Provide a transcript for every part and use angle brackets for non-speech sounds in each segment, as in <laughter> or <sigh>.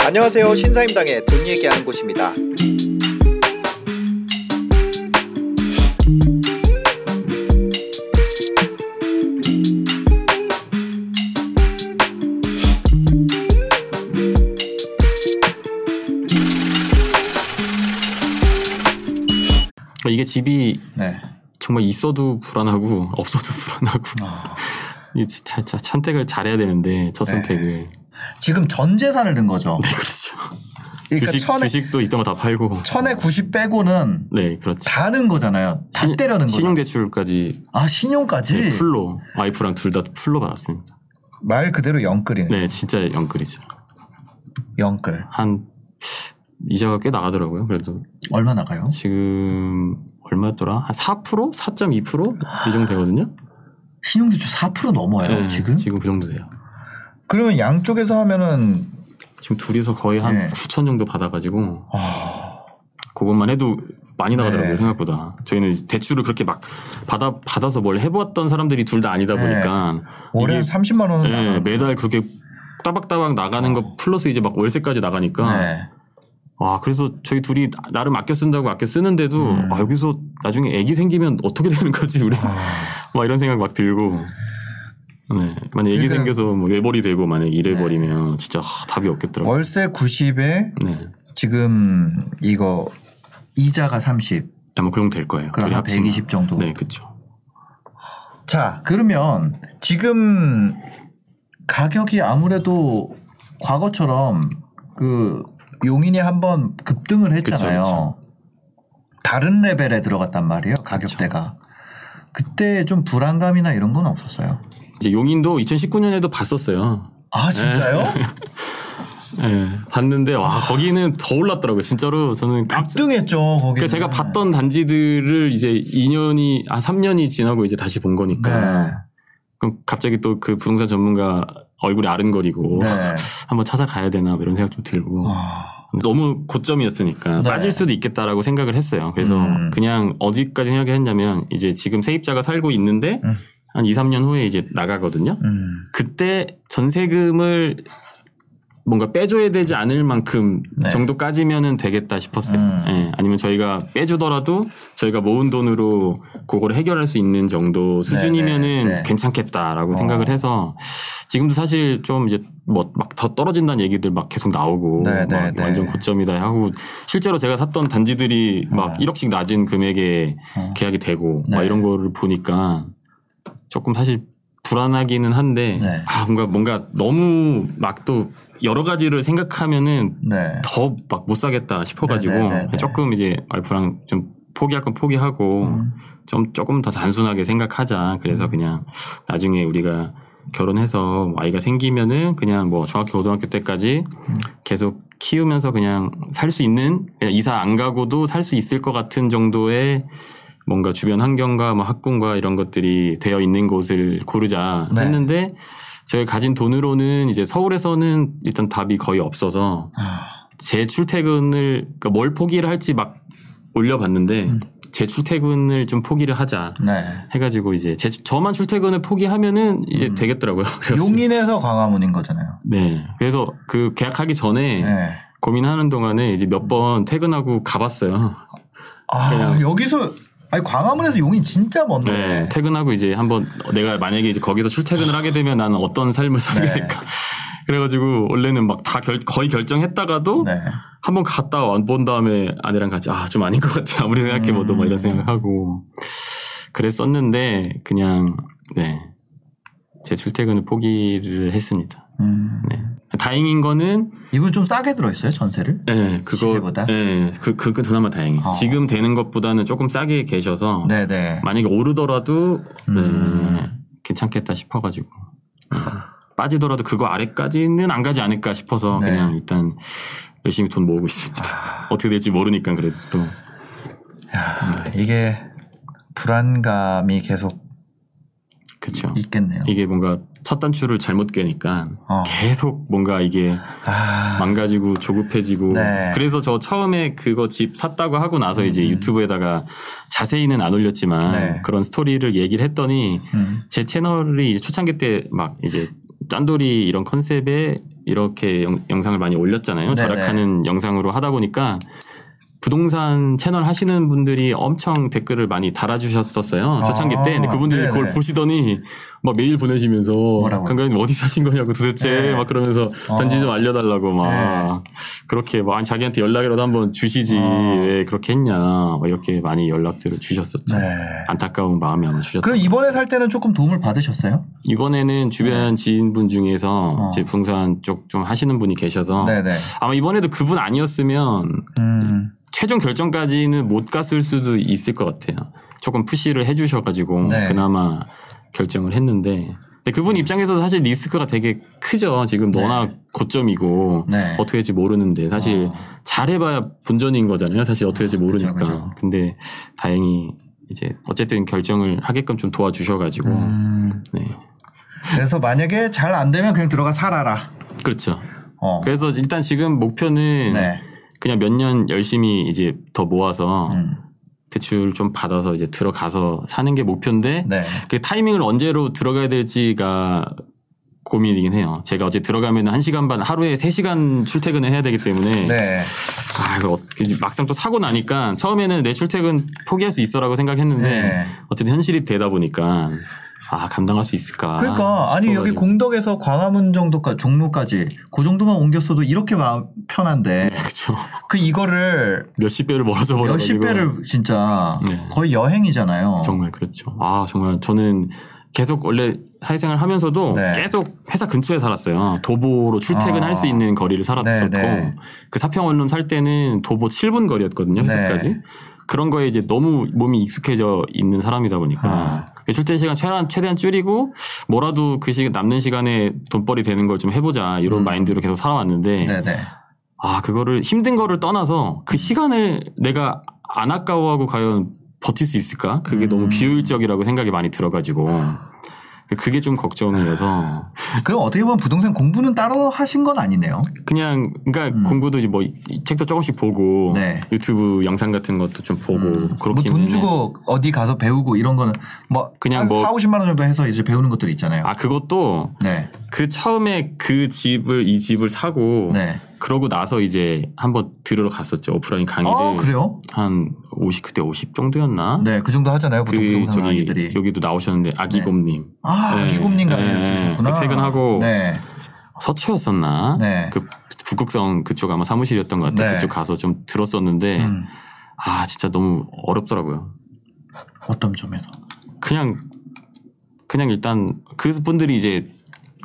안녕하세요. 신사임당의 돈 얘기하는 곳입니다. 이게 집이 네. 정말 있어도 불안하고 <laughs> 없어도 불안하고 아, <laughs> 이 선택을 잘해야 되는데 첫 네. 선택을 지금 전 재산을 넣은 거죠. 네 그렇죠. 그러니까 주식 천에 주식도 있던 거 다 팔고 천에 90 빼고는 네 그렇죠. 다 넣은 거잖아요. 다 신- 때려는 거죠. 신용 대출까지 아 신용까지 네, 풀로 와이프랑 둘 다 풀로 받았습니다. 말 그대로 영끌이네. 네 진짜 영끌이죠. 영끌 한 이자가 꽤 나가더라고요. 그래도 얼마 나가요? 지금 얼마였더라? 한 4%? 4.2%이 정도 되거든요. 신용대출 4% 넘어요 네, 지금. 지금 그 정도 돼요. 그러면 양쪽에서 하면은 지금 둘이서 거의 한 네. 9천 정도 받아가지고 아, 그것만 해도 많이 나가더라고요 네. 생각보다. 저희는 대출을 그렇게 막 받아 받아서 뭘 해보았던 사람들이 둘 다 아니다 네. 보니까 월에 이게 30만 원은 네, 매달 그렇게 따박따박 나가는 거 플러스 이제 막 월세까지 나가니까 네. 와 그래서 저희 둘이 나름 아껴 쓴다고 아껴 쓰는데도 음. 아, 여기서 나중에 애기 생기면 어떻게 되는 거지 우리 아, <laughs> 막 이런 생각 막 들고 네 만약 애기 그러니까- 생겨서 뭐 외벌이 되고 만약 이래 네. 버리면 진짜 하, 답이 없겠더라고요. 월세 90에 네. 지금 이거 이자가 30. 아마 그 정도 될 거예요. 그럼 둘이 한 합치면. 120 정도. 네, 그렇죠. 자, 그러면 지금 가격이 아무래도 과거처럼 그 용인이 한번 급등을 했잖아요. 그쵸, 다른 레벨에 들어갔단 말이에요. 가격대가. 그때 좀 불안감이나 이런 건 없었어요. 이제 용인도 2019년에도 봤었어요. 아, 진짜요? <laughs> 네, 봤는데 와 거기는 더 올랐더라고요. 진짜로 저는 깜짝. 급등했죠, 거기. 그러니까 제가 봤던 단지들을 이제 2년이 아 3년이 지나고 이제 다시 본 거니까 네. 그럼 갑자기 또 그 부동산 전문가 얼굴이 아른거리고 네. <laughs> 한번 찾아가야 되나 뭐 이런 생각 좀 들고 아, 너무 고점이었으니까 네. 빠질 수도 있겠다라고 생각을 했어요. 그래서 음. 그냥 어디까지 생각을 했냐면 이제 지금 세입자가 살고 있는데 음. 한 2, 3년 후에 이제 나가거든요. 음. 그때 전세금을 뭔가 빼줘야 되지 않을 만큼 네. 정도까지면은 되겠다 싶었어요. 음. 예, 아니면 저희가 빼주더라도 저희가 모은 돈으로 그거를 해결할 수 있는 정도 수준이면은 네, 네. 괜찮겠다라고 어. 생각을 해서 지금도 사실 좀 이제 뭐 막 더 떨어진다는 얘기들 막 계속 나오고 네, 네, 막 네. 완전 고점이다 하고 실제로 제가 샀던 단지들이 막 어. 1억씩 낮은 금액에 어. 계약이 되고 막 네. 이런 거를 보니까 조금 사실 불안하기는 한데 네. 아 뭔가 뭔가 너무 막 또 여러 가지를 생각하면은 네. 더막 못 사겠다 싶어가지고 네, 네, 네, 네. 조금 이제 와이프랑 좀 포기할 건 포기하고 음. 좀 조금 더 단순하게 생각하자 그래서 그냥 나중에 우리가 결혼해서 아이가 생기면은 그냥 뭐 중학교 고등학교 때까지 음. 계속 키우면서 그냥 살 수 있는 그냥 이사 안 가고도 살 수 있을 것 같은 정도의 뭔가 주변 환경과 뭐 학군과 이런 것들이 되어 있는 곳을 고르자 네. 했는데 저희 가진 돈으로는 이제 서울에서는 일단 답이 거의 없어서 아, 제 출퇴근을 그러니까 뭘 포기를 할지 막 올려봤는데 음. 제 출퇴근을 좀 포기를 하자 네. 해가지고 이제 제 저만 출퇴근을 포기하면은 이제 음. 되겠더라고요. <laughs> 용인에서 광화문인 거잖아요. 네. 그래서 그 계약하기 전에 네. 고민하는 동안에 이제 몇 번 퇴근하고 가봤어요. 아, 여기서 아니 광화문에서 용인 진짜 먼데. 네. 퇴근하고 이제 한번 내가 만약에 이제 거기서 출퇴근을 하게 되면 나는 어떤 삶을 살게 네. 될까. <laughs> 그래가지고 원래는 막 다 거의 결정했다가도 네. 한번 갔다 와본 다음에 아내랑 같이 아 좀 아닌 것 같아 아무리 생각해봐도 음. 막 이런 생각하고 그랬었는데 그냥 네 제 출퇴근을 포기를 했습니다. 음. 네. 다행인 거는 이분 좀 싸게 들어있어요 전세를? 네 그거 시세보다? 네 그 그, 그 그나마 다행이에요. 어. 지금 되는 것보다는 조금 싸게 계셔서 네네. 만약에 오르더라도 네, 음. 괜찮겠다 싶어가지고 네. 빠지더라도 그거 아래까지는 안 가지 않을까 싶어서 네. 그냥 일단 열심히 돈 모으고 있습니다. 어떻게 될지 모르니까 그래도 또 야, 이게 불안감이 계속 그렇죠. 있겠네요. 이게 뭔가 첫 단추를 잘못 꿰니까 어. 계속 뭔가 이게 아, 망가지고 조급해지고 네. 그래서 저 처음에 그거 집 샀다고 하고 나서 이제 유튜브에다가 자세히는 안 올렸지만 음. 네. 그런 스토리를 얘기를 했더니 음. 제 채널이 초창기 때 막 이제 짠돌이 이런 컨셉에 이렇게 영, 상을 많이 올렸잖아요. 네네. 절약하는 영상으로 하다 보니까 부동산 채널 하시는 분들이 엄청 댓글을 많이 달아주셨었어요. 초창기 아, 때. 근데 그분들이 네네. 그걸 보시더니 막 메일 보내시면서? 강가님 어디 사신 거냐고 도대체 네. 막 그러면서 어. 단지 좀 알려달라고 막 그렇게 막 자기한테 연락이라도 한번 주시지 어. 왜 그렇게 했냐 막 이렇게 많이 연락들을 주셨었죠. 네. 안타까운 마음이 아마 주셨죠. 그럼 이번에 살 때는 조금 도움을 받으셨어요? 이번에는 주변 지인분 중에서 네. 어. 이제 부동산 쪽 좀 하시는 분이 계셔서 네네. 아마 이번에도 그분 아니었으면 음. 최종 결정까지는 못 갔을 수도 있을 것 같아요. 조금 푸시를 해주셔가지고 네. 그나마 결정을 했는데 근데 그분 입장에서도 사실 리스크가 되게 크죠. 지금 네. 워낙 고점이고 네. 어떻게 될지 모르는데 사실 어. 잘해봐야 본전인 거잖아요. 사실 어떻게 될지 모르니까. 그죠, 그죠. 근데 다행히 이제 어쨌든 결정을 하게끔 좀 도와주셔가지고 음. 네. 그래서 만약에 잘 안 되면 그냥 들어가 살아라. 그렇죠. 어. 그래서 일단 지금 목표는 네. 그냥 몇 년 열심히 이제 더 모아서 음. 대출 좀 받아서 이제 들어가서 사는 게 목표인데 네. 그 타이밍을 언제로 들어가야 될지가 고민이긴 해요. 제가 어제 들어가면 한 시간 반 하루에 세 시간 출퇴근을 해야 되기 때문에 네. 아, 이거 어떻게 막상 또 사고 나니까 처음에는 내 출퇴근 포기할 수 있어라고 생각했는데 네. 어쨌든 현실이 되다 보니까 아 감당할 수 있을까? 그러니까 아니 여기. 공덕에서 광화문 정도까지 종로까지 그 정도만 옮겼어도 이렇게 마음 편한데 그렇죠. 그 이거를 몇십 배를 멀어져 버려 몇십 배를 진짜 네. 거의 여행이잖아요. 정말 그렇죠. 아 정말 저는 계속 원래 사회생활 하면서도 네. 계속 회사 근처에 살았어요. 도보로 출퇴근할 아. 수 있는 거리를 살았었고 네, 네. 그 사평원룸 살 때는 도보 7분 거리였거든요. 네. 회사까지. 그런 거에 이제 너무 몸이 익숙해져 있는 사람이다 보니까 아. 그 출퇴근 시간 최대한 최대한 줄이고 뭐라도 그 시간 남는 시간에 돈벌이 되는 걸 좀 해보자 이런 음. 마인드로 계속 살아왔는데 네네. 아 그거를 힘든 거를 떠나서 그 시간을 내가 안 아까워하고 과연 버틸 수 있을까? 그게 음. 너무 비효율적이라고 생각이 많이 들어가지고 그게 좀 걱정이어서 그럼 어떻게 보면 부동산 공부는 따로 하신 건 아니네요. 그냥 그러니까 음. 공부도 이제 뭐 이- 책도 조금씩 보고 네. 유튜브 영상 같은 것도 좀 보고 뭐 그렇게 돈 주고 어디 가서 배우고 이런 거는 뭐 그냥 한 뭐- 4, 50만 원 정도 해서 이제 배우는 것들 있잖아요. 아 그것도 네. 그 처음에 그 집을 이 집을 사고 네. 그러고 나서 이제 한번 들으러 갔었죠 오프라인 강의를 아, 그래요? 한 50 그때 50 정도였나? 네, 그 정도 하잖아요. 보통 그 부동산 저기 강의들이. 여기도 나오셨는데 아기곰님 아, 네. 기곰님 강의 네. 들으셨구나. 그 퇴근하고 네. 서초였었나? 네. 그 북극성 그쪽 아마 사무실이었던 것 같아요. 네. 그쪽 가서 좀 들었었는데 음. 아 진짜 너무 어렵더라고요. 어떤 점에서? 그냥 그냥 일단 그분들이 이제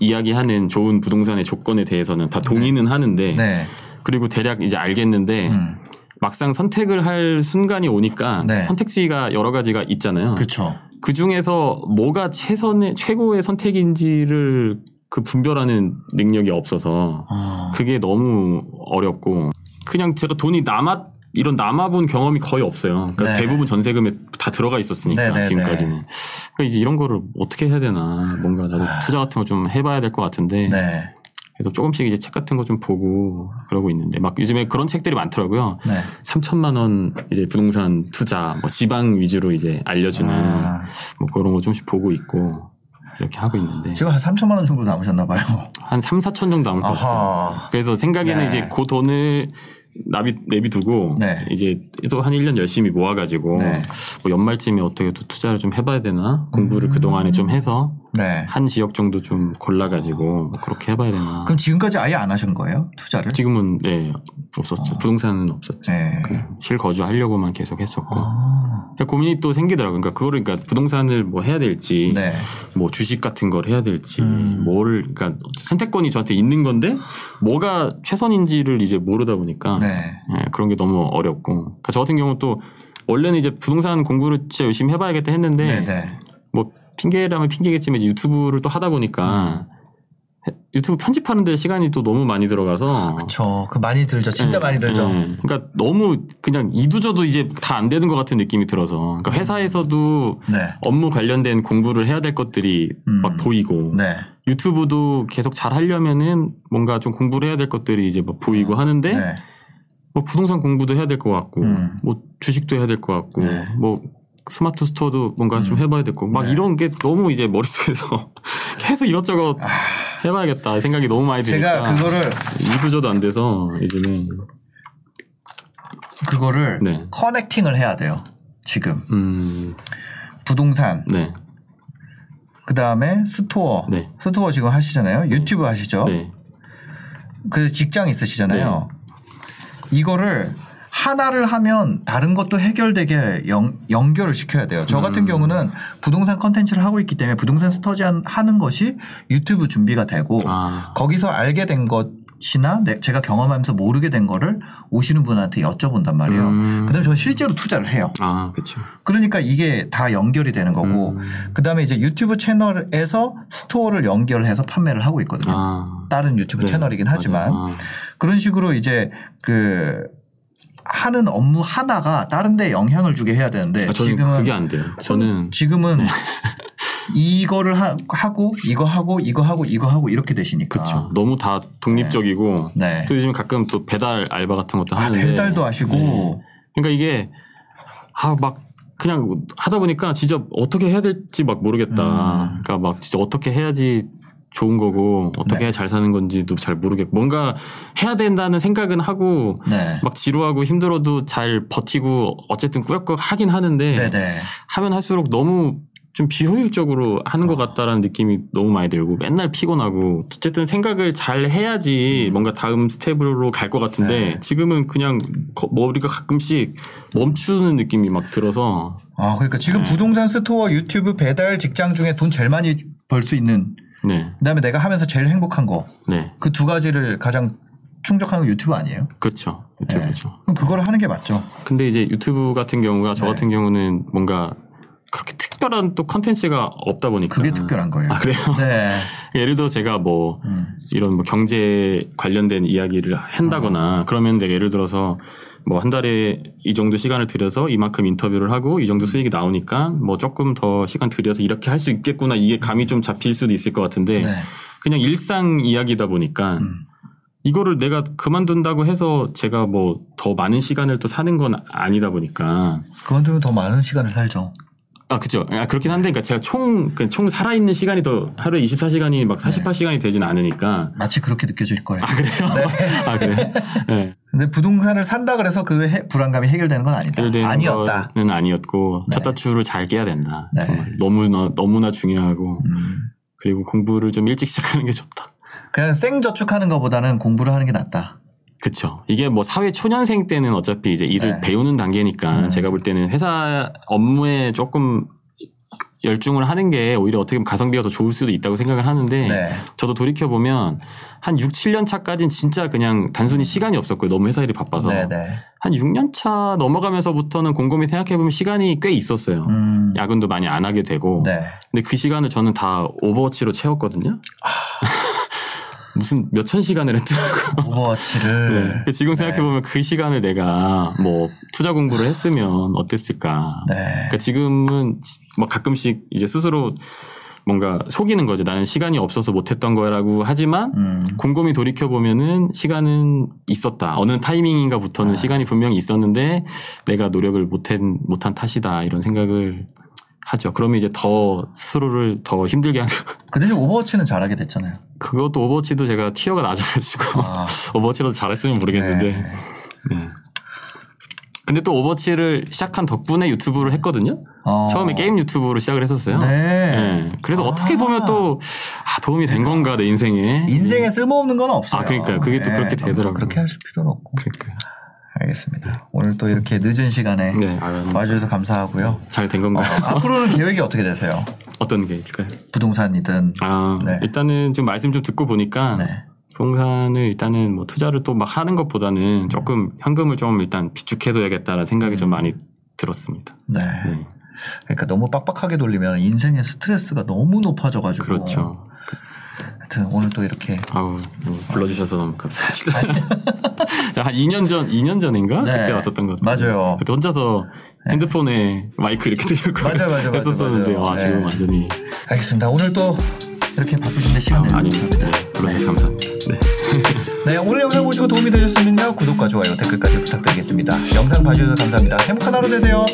이야기하는 좋은 부동산의 조건에 대해서는 다 동의는 하는데 네. 그리고 대략 이제 알겠는데 음. 막상 선택을 할 순간이 오니까 네. 선택지가 여러 가지가 있잖아요. 그렇죠. 그 중에서 뭐가 최선의 최고의 선택인지를 그 분별하는 능력이 없어서 아. 그게 너무 어렵고 그냥 제가 돈이 남아 이런 남아본 경험이 거의 없어요. 그러니까 네. 대부분 전세금에 다 들어가 있었으니까 네, 네, 지금까지는. 그러니까 이제 이런 거를 어떻게 해야 되나 뭔가 나도 투자 같은 거 좀 해봐야 될 것 같은데 네. 그래도 조금씩 이제 책 같은 거 좀 보고 그러고 있는데 막 요즘에 그런 책들이 많더라고요. 네. 3천만 원 이제 부동산 투자 뭐 지방 위주로 이제 알려주는 아. 뭐 그런 거 좀씩 보고 있고 이렇게 하고 있는데 지금 한 3천만 원 정도 남으셨나 봐요. 한 3, 4천 정도 남을 것 같아요. 그래서 생각에는 네. 이제 그 돈을 나비 내비두고 네. 이제 또 한 1년 열심히 모아 가지고 네. 뭐 연말쯤에 어떻게 또 투자를 좀 해봐야 되나 공부를 음. 그 동안에 좀 해서 네. 한 지역 정도 좀 골라 가지고 뭐 그렇게 해봐야 되나. 그럼 지금까지 아예 안 하신 거예요? 투자를? 지금은 네 없었죠. 어. 부동산은 없었죠. 네. 그냥 실거주 하려고만 계속 했었고 아. 그러니까 고민이 또 생기더라고요. 그러니까 그거를 그러니까 부동산을 뭐 해야 될지 네. 뭐 주식 같은 걸 해야 될지 음. 뭐를 그러니까 선택권이 저한테 있는 건데 뭐가 최선인지를 이제 모르다 보니까 네. 예, 그런 게 너무 어렵고 그러니까 저 같은 경우 또 원래는 이제 부동산 공부를 진짜 열심히 해봐야겠다 했는데 네. 네. 뭐 핑계라면 핑계겠지만 유튜브를 또 하다 보니까 유튜브 편집하는데 시간이 또 너무 많이 들어가서 그쵸. 그 많이 들죠. 진짜 예, 많이 들죠. 예. 그러니까 너무 그냥 이두저도 이제 다 안 되는 것 같은 느낌이 들어서 그러니까 회사에서도 네. 업무 관련된 공부를 해야 될 것들이 음. 막 보이고 네. 유튜브도 계속 잘 하려면은 뭔가 좀 공부를 해야 될 것들이 이제 뭐 보이고 하는데 네. 뭐 부동산 공부도 해야 될 것 같고 음. 뭐 주식도 해야 될 것 같고 네. 뭐 스마트 스토어도 뭔가 좀 음. 해봐야 될 거고 막 네. 이런 게 너무 이제 머릿속에서 <laughs> 계속 이것저것 해봐야겠다 생각이 너무 많이 드니까 아. 제가 그거를 이부저도 안 돼서 이제는 그거를 네. 커넥팅을 해야 돼요. 지금 음, 부동산 네, 그 다음에 스토어 네. 스토어 지금 하시잖아요. 유튜브 하시죠. 네, 그 직장 있으시잖아요. 이거를 하나를 하면 다른 것도 해결되게 연, 연결을 시켜야 돼요. 저 음. 같은 경우는 부동산 컨텐츠를 하고 있기 때문에 부동산 스터디 한- 하는 것이 유튜브 준비가 되고 아, 거기서 알게 된 것이나 내- 제가 경험하면서 모르게 된 거를 오시는 분한테 여쭤본단 말이에요. 음. 그다음에 저는 실제로 투자를 해요. 아, 그렇죠. 그러니까 이게 다 연결이 되는 거고 음. 그다음에 이제 유튜브 채널에서 스토어를 연결해서 판매를 하고 있거든요. 아, 다른 유튜브 네. 채널이긴 하지만. 아, 그런 식으로 이제 그 하는 업무 하나가 다른 데 영향을 주게 해야 되는데 아, 저는 지금은 그게 안 돼요. 저는 지금은 <laughs> 이거를 하, 고 이거 하고 이거 하고 이거 하고 이렇게 되시니까 그렇죠. 너무 다 독립적이고 네. 또 요즘 가끔 또 배달 알바 같은 것도 아, 하는데 배달도 하시고 네. 그러니까 이게 아 막 그냥 하다 보니까 진짜 어떻게 해야 될지 막 모르겠다. 음. 그러니까 막 진짜 어떻게 해야지 좋은 거고 어떻게 네. 해야 잘 사는 건지도 잘 모르겠고 뭔가 해야 된다는 생각은 하고 네. 막 지루하고 힘들어도 잘 버티고 어쨌든 꾸역꾸역 하긴 하는데 네네. 하면 할수록 너무 좀 비효율적으로 하는 것 같다라는 느낌이 너무 많이 들고 맨날 피곤하고 어쨌든 생각을 잘 해야지 뭔가 다음 스텝으로 갈 것 같은데 네. 지금은 그냥 거- 머리가 가끔씩 멈추는 느낌이 막 들어서 아 그러니까 지금 네. 부동산 스토어 유튜브 배달 직장 중에 돈 제일 많이 벌 수 있는 네, 그다음에 내가 하면서 제일 행복한 거 네, 그 두 가지를 가장 충족하는 거 유튜브 아니에요? 그렇죠 유튜브죠. 그럼 그거를 하는 게 맞죠. 근데 이제 유튜브 같은 경우가 저 네. 같은 경우는 뭔가 그렇게 특별한 또 컨텐츠가 없다 보니까 그게 특별한 거예요. 아 그래요? 네. <laughs> 예를 들어 제가 뭐 음. 이런 뭐 경제 관련된 이야기를 한다거나 그러면 내가 예를 들어서 뭐 한 달에 이 정도 시간을 들여서 이만큼 인터뷰를 하고 이 정도 수익이 나오니까 뭐 조금 더 시간 들여서 이렇게 할 수 있겠구나 이게 감이 좀 잡힐 수도 있을 것 같은데 네. 그냥 일상 이야기다 보니까 음. 이거를 내가 그만둔다고 해서 제가 뭐 더 많은 시간을 또 사는 건 아니다 보니까 그만두면 더 많은 시간을 살죠. 아, 그죠. 아, 그렇긴 한데, 그러니까 제가 총, 그총 살아있는 시간이 더 하루에 24시간이 막 48시간이 되진 않으니까. 마치 그렇게 느껴질 거예요. 아, 그래요? <laughs> 아, 그래? 네. 근데 부동산을 산다 그래서 그 해- 불안감이 해결되는 건 아니다. 해결되는 아니었다. 거는 아니었고, 네. 첫 단추를 잘 깨야 된다. 네. 정말 너무나, 너무나 중요하고, 음. 그리고 공부를 좀 일찍 시작하는 게 좋다. 그냥 생 저축하는 것보다는 공부를 하는 게 낫다. 그쵸. 이게 뭐 사회 초년생 때는 어차피 이제 일을 네. 배우는 단계니까 음. 제가 볼 때는 회사 업무에 조금 열중을 하는 게 오히려 어떻게 보면 가성비가 더 좋을 수도 있다고 생각을 하는데 네. 저도 돌이켜 보면 한 6, 7년 차까지는 진짜 그냥 단순히 시간이 없었고요. 너무 회사 일이 바빠서. 네 네. 한 6년 차 넘어가면서부터는 곰곰이 생각해 보면 시간이 꽤 있었어요. 음. 야근도 많이 안 하게 되고. 네. 근데 그 시간을 저는 다 Overwatch로 채웠거든요. 무슨 몇천 시간을 했더라고요. Overwatch를. <laughs> 네. 근데 지금 생각해보면 그 시간을 내가 뭐 투자 공부를 했으면 어땠을까. 네. 그러니까 지금은 뭐 가끔씩 이제 스스로 뭔가 속이는 거죠. 나는 시간이 없어서 못했던 거라고 하지만 음. 곰곰이 돌이켜 보면은 시간은 있었다. 어느 타이밍인가부터는 아. 시간이 분명히 있었는데 내가 노력을 못한 못한 탓이다 이런 생각을 하죠. 그러면 이제 더 스스로를 더 힘들게 하는. <laughs> 그 대신 Overwatch는 잘하게 됐잖아요. 그것도 Overwatch도 제가 tier가 낮아가지고 아. <laughs> Overwatch라도 잘했으면 모르겠는데. 네. 네. 근데 또 Overwatch를 시작한 덕분에 YouTube를 했거든요. 어. 처음에 게임 YouTube로 시작을 했었어요. 네. 네. 그래서 아. 어떻게 보면 또 아, 도움이 된 건가 내 인생에. 인생에 쓸모없는 건 없어요. 아, 그러니까요. 그게 또 그렇게 너무 되더라고요. 그렇게 하실 필요는 없고. 그러니까요. 알겠습니다. 오늘 또 이렇게 늦은 시간에 네, 아유, 와주셔서 감사하고요. 잘된 어, 건가요? 앞으로는 <laughs> 계획이 어떻게 되세요? 어떤 게 있을까요? 부동산이든. 아, 네. 일단은 좀 말씀 좀 듣고 보니까 네. 부동산을 일단은 뭐 투자를 또 막 하는 것보다는 조금 현금을 좀 일단 비축해둬야겠다라는 생각이 좀 많이 들었습니다. 네. 네. 그러니까 너무 빡빡하게 돌리면 인생의 스트레스가 너무 높아져가지고. 그렇죠. 하여튼 오늘 또 이렇게. 아우 불러주셔서 너무 감사합니다. <laughs> 한 2년 전, 2년 전인가 네. 그때 왔었던 것 같아요. 맞아요. 그때 혼자서 핸드폰에 마이크 이렇게 들고 했었었는데 맞아요. 와 지금 네. 완전히 알겠습니다. 오늘 또 이렇게 바쁘신데 시간 내주셔서. 감사합니다. 네, 불러주셔서 감사합니다. 네. <laughs> 네, 오늘 영상 보시고 도움이 되셨으면요. 구독과 좋아요, 댓글까지 부탁드리겠습니다. 영상 봐주셔서 감사합니다. 행복한 하루 되세요.